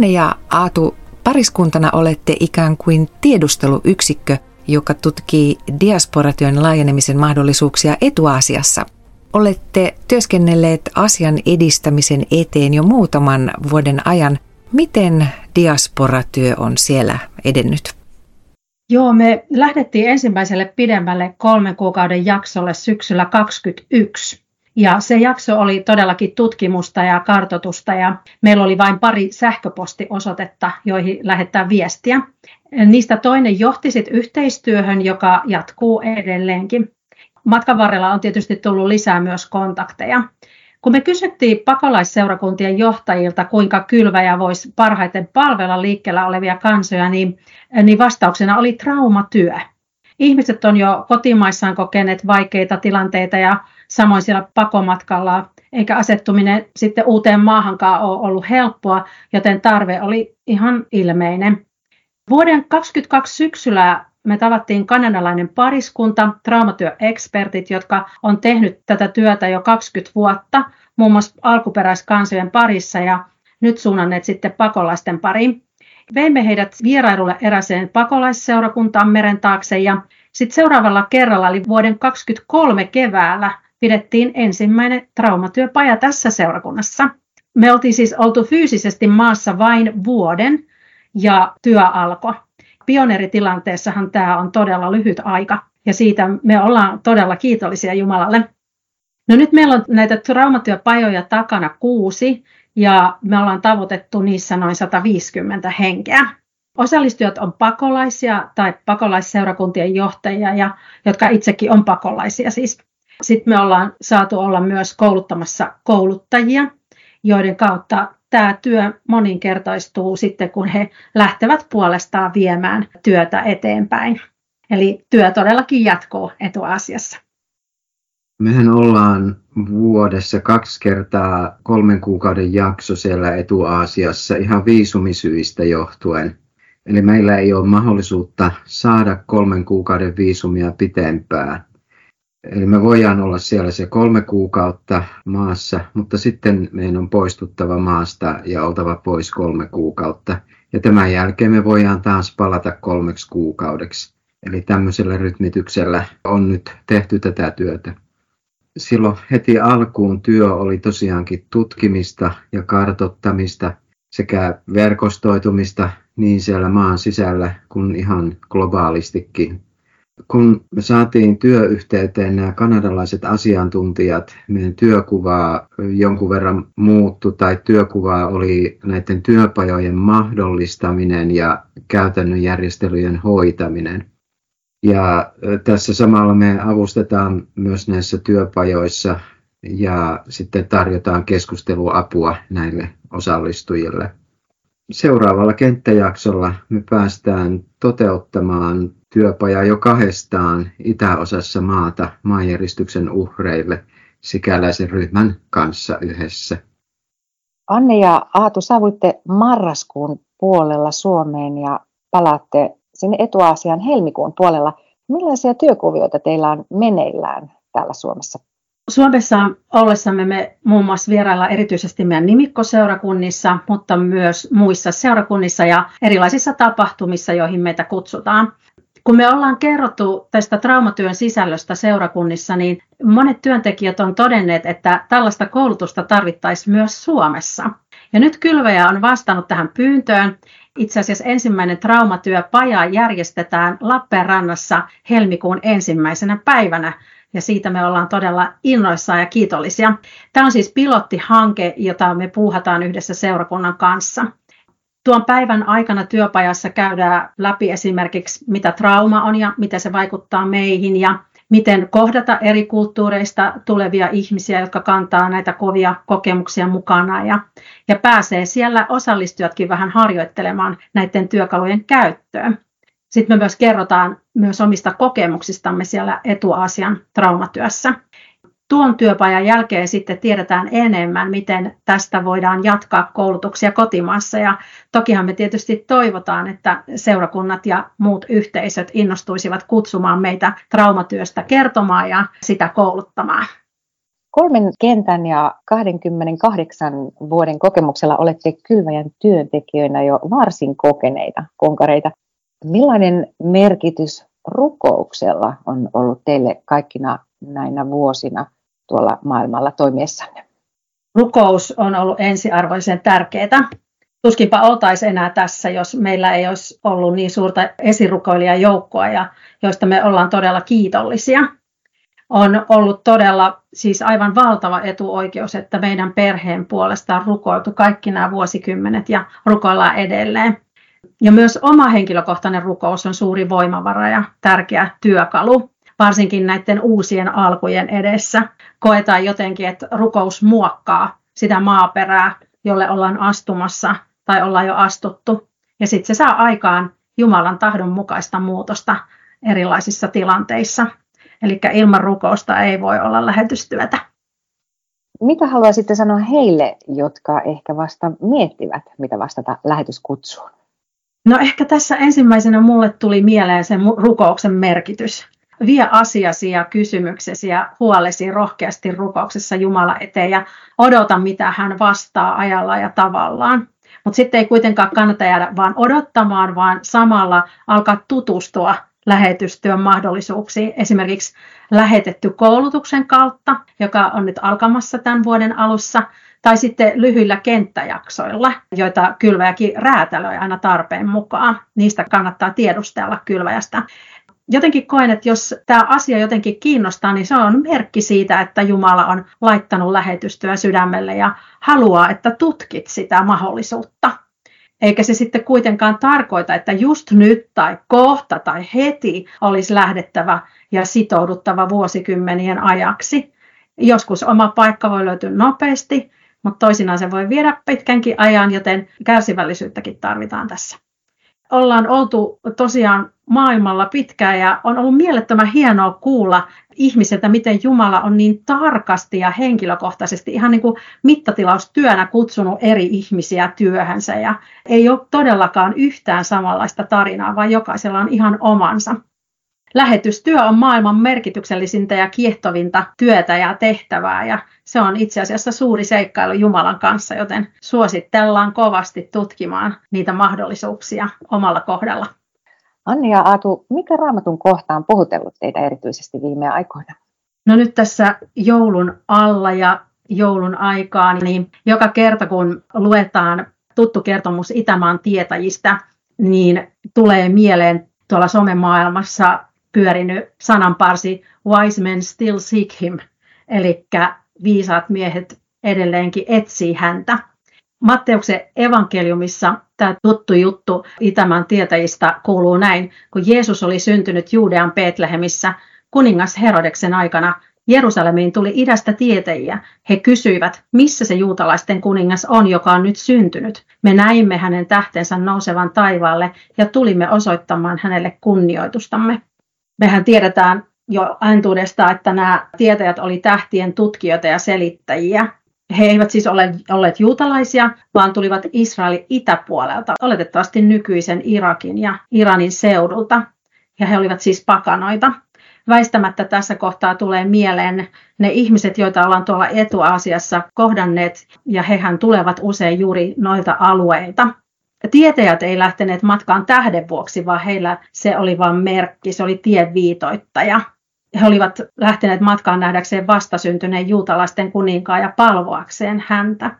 Anne ja Aatu, pariskuntana olette ikään kuin tiedusteluyksikkö, joka tutkii diasporatyön laajenemisen mahdollisuuksia etuasiassa. Olette työskennelleet asian edistämisen eteen jo muutaman vuoden ajan. Miten diasporatyö on siellä edennyt? Joo, me lähdettiin ensimmäiselle pidemmälle kolmen kuukauden jaksolle syksyllä 2021. Ja se jakso oli todellakin tutkimusta ja kartotusta ja meillä oli vain pari sähköpostiosoitetta, joihin lähettää viestiä. Niistä toinen johti sitten yhteistyöhön, joka jatkuu edelleenkin. Matkan varrella on tietysti tullut lisää myös kontakteja. Kun me kysyttiin pakolaisseurakuntien johtajilta, kuinka kylväjä voisi parhaiten palvella liikkeellä olevia kansoja, niin, niin vastauksena oli traumatyö. Ihmiset on jo kotimaissaan kokeneet vaikeita tilanteita ja samoin siellä pakomatkalla, eikä asettuminen sitten uuteen maahankaan ole ollut helppoa, joten tarve oli ihan ilmeinen. Vuoden 2022 syksyllä me tavattiin kanadalainen pariskunta, traumatyöekspertit, jotka on tehnyt tätä työtä jo 20 vuotta, muun muassa alkuperäiskansojen parissa ja nyt suunnanneet sitten pakolaisten pariin. Veimme heidät vierailulle eräseen pakolaisseurakuntaan meren taakse ja sitten seuraavalla kerralla, eli vuoden 2023 keväällä, pidettiin ensimmäinen traumatyöpaja tässä seurakunnassa. Me oltiin siis oltu fyysisesti maassa vain vuoden ja työ alkoi. Pioneeritilanteessahan tämä on todella lyhyt aika ja siitä me ollaan todella kiitollisia Jumalalle. No nyt meillä on näitä traumatyöpajoja takana kuusi ja me ollaan tavoitettu niissä noin 150 henkeä. Osallistujat on pakolaisia tai pakolaisseurakuntien johtajia, ja, jotka itsekin on pakolaisia siis. Sitten me ollaan saatu olla myös kouluttamassa kouluttajia, joiden kautta tämä työ moninkertaistuu sitten, kun he lähtevät puolestaan viemään työtä eteenpäin. Eli työ todellakin jatkuu etuasiassa. Mehän ollaan vuodessa kaksi kertaa kolmen kuukauden jakso siellä Etuaasiassa ihan viisumisyistä johtuen. Eli meillä ei ole mahdollisuutta saada kolmen kuukauden viisumia pitempään. Eli me voidaan olla siellä se kolme kuukautta maassa, mutta sitten meidän on poistuttava maasta ja oltava pois kolme kuukautta. Ja tämän jälkeen me voidaan taas palata kolmeksi kuukaudeksi. Eli tämmöisellä rytmityksellä on nyt tehty tätä työtä. Silloin heti alkuun työ oli tosiaankin tutkimista ja kartottamista sekä verkostoitumista niin siellä maan sisällä kuin ihan globaalistikin kun me saatiin työyhteyteen nämä kanadalaiset asiantuntijat, meidän työkuvaa jonkun verran muuttu tai työkuvaa oli näiden työpajojen mahdollistaminen ja käytännön järjestelyjen hoitaminen. Ja tässä samalla me avustetaan myös näissä työpajoissa ja sitten tarjotaan keskusteluapua näille osallistujille. Seuraavalla kenttäjaksolla me päästään toteuttamaan työpaja jo kahdestaan itäosassa maata maanjäristyksen uhreille sikäläisen ryhmän kanssa yhdessä. Anne ja Aatu, saavuitte marraskuun puolella Suomeen ja palaatte sinne Etuaasian helmikuun puolella. Millaisia työkuvioita teillä on meneillään täällä Suomessa? Suomessa ollessamme me muun muassa vierailla erityisesti meidän nimikkoseurakunnissa, mutta myös muissa seurakunnissa ja erilaisissa tapahtumissa, joihin meitä kutsutaan. Kun me ollaan kerrottu tästä traumatyön sisällöstä seurakunnissa, niin monet työntekijät on todenneet, että tällaista koulutusta tarvittaisiin myös Suomessa. Ja nyt Kylväjä on vastannut tähän pyyntöön. Itse asiassa ensimmäinen traumatyöpaja järjestetään Lappeenrannassa helmikuun ensimmäisenä päivänä ja siitä me ollaan todella innoissaan ja kiitollisia. Tämä on siis pilottihanke, jota me puuhataan yhdessä seurakunnan kanssa. Tuon päivän aikana työpajassa käydään läpi esimerkiksi, mitä trauma on ja miten se vaikuttaa meihin ja miten kohdata eri kulttuureista tulevia ihmisiä, jotka kantaa näitä kovia kokemuksia mukana ja, ja pääsee siellä osallistujatkin vähän harjoittelemaan näiden työkalujen käyttöön. Sitten me myös kerrotaan myös omista kokemuksistamme siellä Etuasian traumatyössä. Tuon työpajan jälkeen sitten tiedetään enemmän, miten tästä voidaan jatkaa koulutuksia kotimaassa. Ja tokihan me tietysti toivotaan, että seurakunnat ja muut yhteisöt innostuisivat kutsumaan meitä traumatyöstä kertomaan ja sitä kouluttamaan. Kolmen kentän ja 28 vuoden kokemuksella olette kylväjän työntekijöinä jo varsin kokeneita konkareita. Millainen merkitys rukouksella on ollut teille kaikkina näinä vuosina tuolla maailmalla toimiessanne? Rukous on ollut ensiarvoisen tärkeää. Tuskinpa oltaisiin enää tässä, jos meillä ei olisi ollut niin suurta esirukoilijajoukkoa, ja joista me ollaan todella kiitollisia. On ollut todella siis aivan valtava etuoikeus, että meidän perheen puolesta on rukoiltu kaikki nämä vuosikymmenet ja rukoillaan edelleen. Ja myös oma henkilökohtainen rukous on suuri voimavara ja tärkeä työkalu, varsinkin näiden uusien alkujen edessä. Koetaan jotenkin, että rukous muokkaa sitä maaperää, jolle ollaan astumassa tai ollaan jo astuttu. Ja sitten se saa aikaan Jumalan tahdon mukaista muutosta erilaisissa tilanteissa. Eli ilman rukousta ei voi olla lähetystyötä. Mitä haluaisitte sanoa heille, jotka ehkä vasta miettivät, mitä vastata lähetyskutsuun? No ehkä tässä ensimmäisenä mulle tuli mieleen se rukouksen merkitys. Vie asiasi ja kysymyksesi ja huolesi rohkeasti rukouksessa Jumala eteen ja odota, mitä hän vastaa ajalla ja tavallaan. Mutta sitten ei kuitenkaan kannata jäädä vaan odottamaan, vaan samalla alkaa tutustua lähetystyön mahdollisuuksiin. Esimerkiksi lähetetty koulutuksen kautta, joka on nyt alkamassa tämän vuoden alussa, tai sitten lyhyillä kenttäjaksoilla, joita kylväjäkin räätälöi aina tarpeen mukaan. Niistä kannattaa tiedustella kylväjästä. Jotenkin koen, että jos tämä asia jotenkin kiinnostaa, niin se on merkki siitä, että Jumala on laittanut lähetystyön sydämelle ja haluaa, että tutkit sitä mahdollisuutta. Eikä se sitten kuitenkaan tarkoita, että just nyt tai kohta tai heti olisi lähdettävä ja sitouduttava vuosikymmenien ajaksi. Joskus oma paikka voi löytyä nopeasti, mutta toisinaan se voi viedä pitkänkin ajan, joten kärsivällisyyttäkin tarvitaan tässä. Ollaan oltu tosiaan maailmalla pitkään ja on ollut mielettömän hienoa kuulla ihmiseltä, miten Jumala on niin tarkasti ja henkilökohtaisesti ihan niin kuin mittatilaustyönä kutsunut eri ihmisiä työhönsä ja ei ole todellakaan yhtään samanlaista tarinaa, vaan jokaisella on ihan omansa. Lähetystyö on maailman merkityksellisintä ja kiehtovinta työtä ja tehtävää ja se on itse asiassa suuri seikkailu Jumalan kanssa, joten suositellaan kovasti tutkimaan niitä mahdollisuuksia omalla kohdalla. Anni ja Aatu, mikä raamatun kohta on puhutellut teitä erityisesti viime aikoina? No nyt tässä joulun alla ja joulun aikaan, niin joka kerta kun luetaan tuttu kertomus Itämaan tietäjistä, niin tulee mieleen tuolla somemaailmassa pyörinyt sananparsi Wise men still seek him, eli viisaat miehet edelleenkin etsii häntä. Matteuksen evankeliumissa tämä tuttu juttu Itämaan tietäjistä kuuluu näin, kun Jeesus oli syntynyt Juudean Betlehemissä kuningas Herodeksen aikana, Jerusalemiin tuli idästä tietäjiä. He kysyivät, missä se juutalaisten kuningas on, joka on nyt syntynyt. Me näimme hänen tähtensä nousevan taivaalle ja tulimme osoittamaan hänelle kunnioitustamme. Mehän tiedetään jo entuudesta, että nämä tietäjät oli tähtien tutkijoita ja selittäjiä. He eivät siis ole olleet juutalaisia, vaan tulivat Israelin itäpuolelta, oletettavasti nykyisen Irakin ja Iranin seudulta. Ja he olivat siis pakanoita. Väistämättä tässä kohtaa tulee mieleen ne ihmiset, joita ollaan tuolla Etuasiassa kohdanneet, ja hehän tulevat usein juuri noilta alueilta. Tietäjät ei lähteneet matkaan tähden vuoksi, vaan heillä se oli vain merkki, se oli tien viitoittaja. He olivat lähteneet matkaan nähdäkseen vastasyntyneen juutalaisten kuninkaan ja palvoakseen häntä.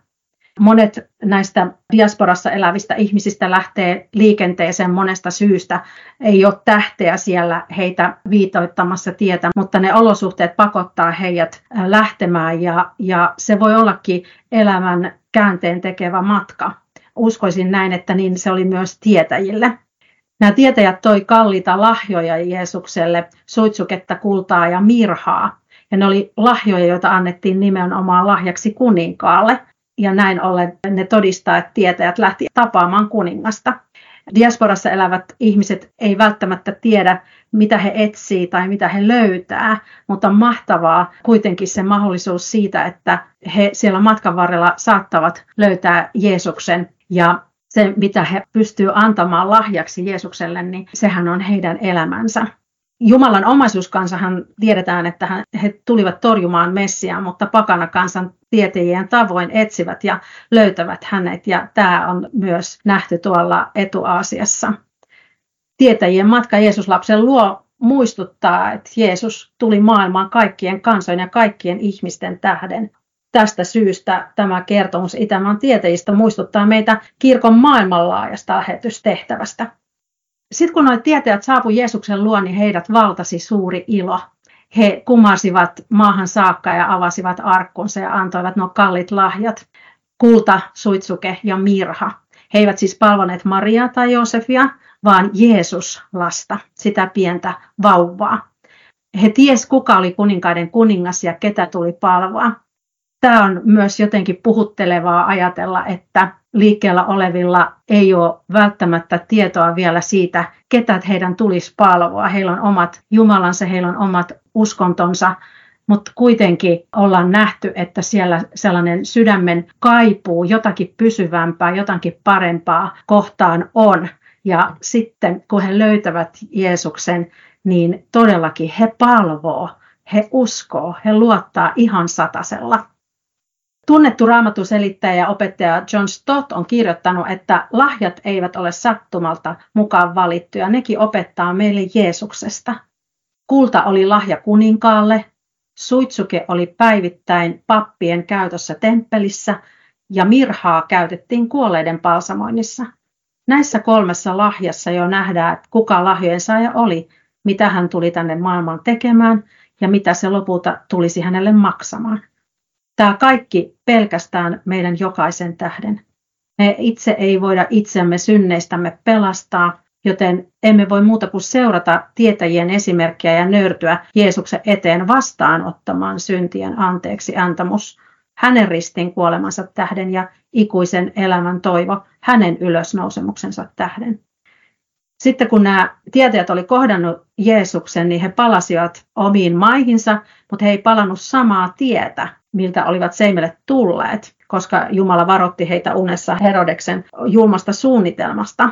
Monet näistä diasporassa elävistä ihmisistä lähtee liikenteeseen monesta syystä. Ei ole tähteä siellä heitä viitoittamassa tietä, mutta ne olosuhteet pakottaa heidät lähtemään ja, ja se voi ollakin elämän käänteen tekevä matka uskoisin näin, että niin se oli myös tietäjille. Nämä tietäjät toi kalliita lahjoja Jeesukselle, suitsuketta, kultaa ja mirhaa. Ja ne oli lahjoja, joita annettiin nimenomaan lahjaksi kuninkaalle. Ja näin ollen ne todistaa, että tietäjät lähti tapaamaan kuningasta. Diasporassa elävät ihmiset ei välttämättä tiedä, mitä he etsii tai mitä he löytää, mutta on mahtavaa kuitenkin se mahdollisuus siitä, että he siellä matkan varrella saattavat löytää Jeesuksen ja se, mitä he pystyvät antamaan lahjaksi Jeesukselle, niin sehän on heidän elämänsä. Jumalan omaisuuskansahan tiedetään, että he tulivat torjumaan Messiaan, mutta pakana kansan tietäjien tavoin etsivät ja löytävät hänet. Ja tämä on myös nähty tuolla Etuaasiassa. Tietäjien matka Jeesuslapsen luo muistuttaa, että Jeesus tuli maailmaan kaikkien kansojen ja kaikkien ihmisten tähden. Tästä syystä tämä kertomus Itämaan tietäjistä muistuttaa meitä kirkon maailmanlaajasta lähetystehtävästä. Sitten kun nuo tietäjät saapuivat Jeesuksen luo, niin heidät valtasi suuri ilo. He kumasivat maahan saakka ja avasivat arkkunsa ja antoivat nuo kallit lahjat. Kulta, suitsuke ja mirha. He eivät siis palvoneet Mariaa tai Josefia, vaan Jeesus lasta, sitä pientä vauvaa. He ties kuka oli kuninkaiden kuningas ja ketä tuli palvoa. Tämä on myös jotenkin puhuttelevaa ajatella, että liikkeellä olevilla ei ole välttämättä tietoa vielä siitä, ketä heidän tulisi palvoa. Heillä on omat Jumalansa, heillä on omat uskontonsa, mutta kuitenkin ollaan nähty, että siellä sellainen sydämen kaipuu jotakin pysyvämpää, jotakin parempaa kohtaan on. Ja sitten kun he löytävät Jeesuksen, niin todellakin he palvoo, he uskoo, he luottaa ihan satasella. Tunnettu raamatuselittäjä ja opettaja John Stott on kirjoittanut, että lahjat eivät ole sattumalta mukaan valittuja, nekin opettaa meille Jeesuksesta. Kulta oli lahja kuninkaalle, suitsuke oli päivittäin pappien käytössä temppelissä ja mirhaa käytettiin kuolleiden palsamoinnissa. Näissä kolmessa lahjassa jo nähdään, että kuka lahjojen saaja oli, mitä hän tuli tänne maailmaan tekemään ja mitä se lopulta tulisi hänelle maksamaan. Tämä kaikki pelkästään meidän jokaisen tähden. Me itse ei voida itsemme synneistämme pelastaa, joten emme voi muuta kuin seurata tietäjien esimerkkiä ja nöyrtyä Jeesuksen eteen vastaanottamaan syntien anteeksi antamus, hänen ristin kuolemansa tähden ja ikuisen elämän toivo hänen ylösnousemuksensa tähden. Sitten kun nämä tietäjät oli kohdannut Jeesuksen, niin he palasivat omiin maihinsa, mutta he ei palannut samaa tietä, miltä olivat Seimelle tulleet, koska Jumala varotti heitä unessa Herodeksen julmasta suunnitelmasta.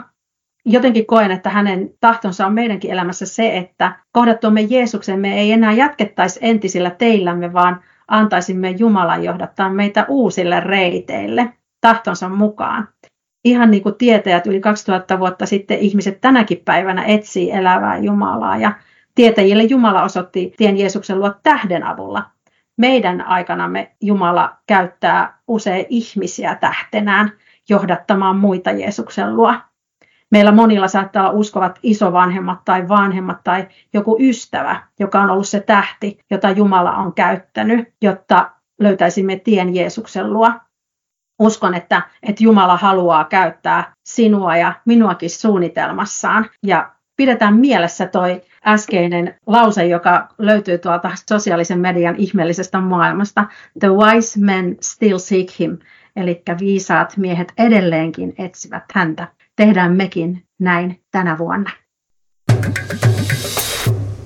Jotenkin koen, että hänen tahtonsa on meidänkin elämässä se, että kohdattuamme Jeesuksen me ei enää jatkettaisi entisillä teillämme, vaan antaisimme Jumalan johdattaa meitä uusille reiteille tahtonsa mukaan. Ihan niin kuin tietäjät yli 2000 vuotta sitten ihmiset tänäkin päivänä etsii elävää Jumalaa ja tietäjille Jumala osoitti tien Jeesuksen luo tähden avulla, meidän aikanamme Jumala käyttää usein ihmisiä tähtenään johdattamaan muita Jeesuksen luo. Meillä monilla saattaa olla uskovat isovanhemmat tai vanhemmat tai joku ystävä, joka on ollut se tähti, jota Jumala on käyttänyt, jotta löytäisimme tien Jeesuksen luo. Uskon, että, että Jumala haluaa käyttää sinua ja minuakin suunnitelmassaan ja pidetään mielessä toi äskeinen lause, joka löytyy tuolta sosiaalisen median ihmeellisestä maailmasta. The wise men still seek him, eli viisaat miehet edelleenkin etsivät häntä. Tehdään mekin näin tänä vuonna.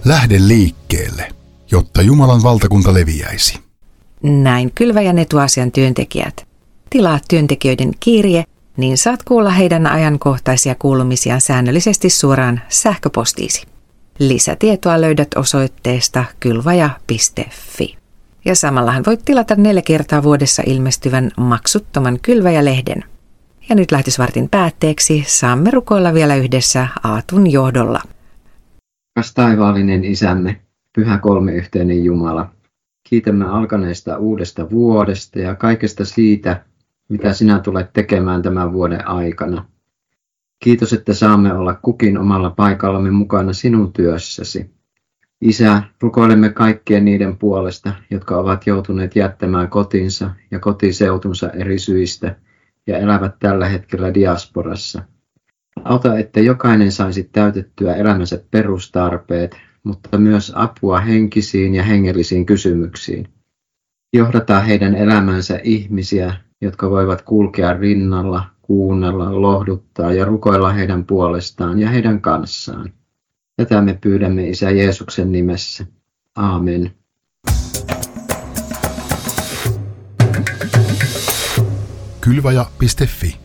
Lähde liikkeelle, jotta Jumalan valtakunta leviäisi. Näin kylväjän etuasian työntekijät. Tilaa työntekijöiden kirje niin saat kuulla heidän ajankohtaisia kuulumisiaan säännöllisesti suoraan sähköpostiisi. Lisätietoa löydät osoitteesta kylvaja.fi. Ja samallahan voit tilata neljä kertaa vuodessa ilmestyvän maksuttoman kylväjälehden. Ja nyt lähetysvartin päätteeksi saamme rukoilla vielä yhdessä Aatun johdolla. Kas taivaallinen isämme, pyhä kolme yhteinen Jumala, kiitämme alkaneesta uudesta vuodesta ja kaikesta siitä, mitä sinä tulet tekemään tämän vuoden aikana. Kiitos, että saamme olla kukin omalla paikallamme mukana sinun työssäsi. Isä, rukoilemme kaikkien niiden puolesta, jotka ovat joutuneet jättämään kotinsa ja kotiseutunsa eri syistä ja elävät tällä hetkellä diasporassa. Auta, että jokainen saisi täytettyä elämänsä perustarpeet, mutta myös apua henkisiin ja hengellisiin kysymyksiin. Johdata heidän elämänsä ihmisiä, jotka voivat kulkea rinnalla, kuunnella, lohduttaa ja rukoilla heidän puolestaan ja heidän kanssaan. Tätä me pyydämme Isä Jeesuksen nimessä. Aamen. Kylvaja.fi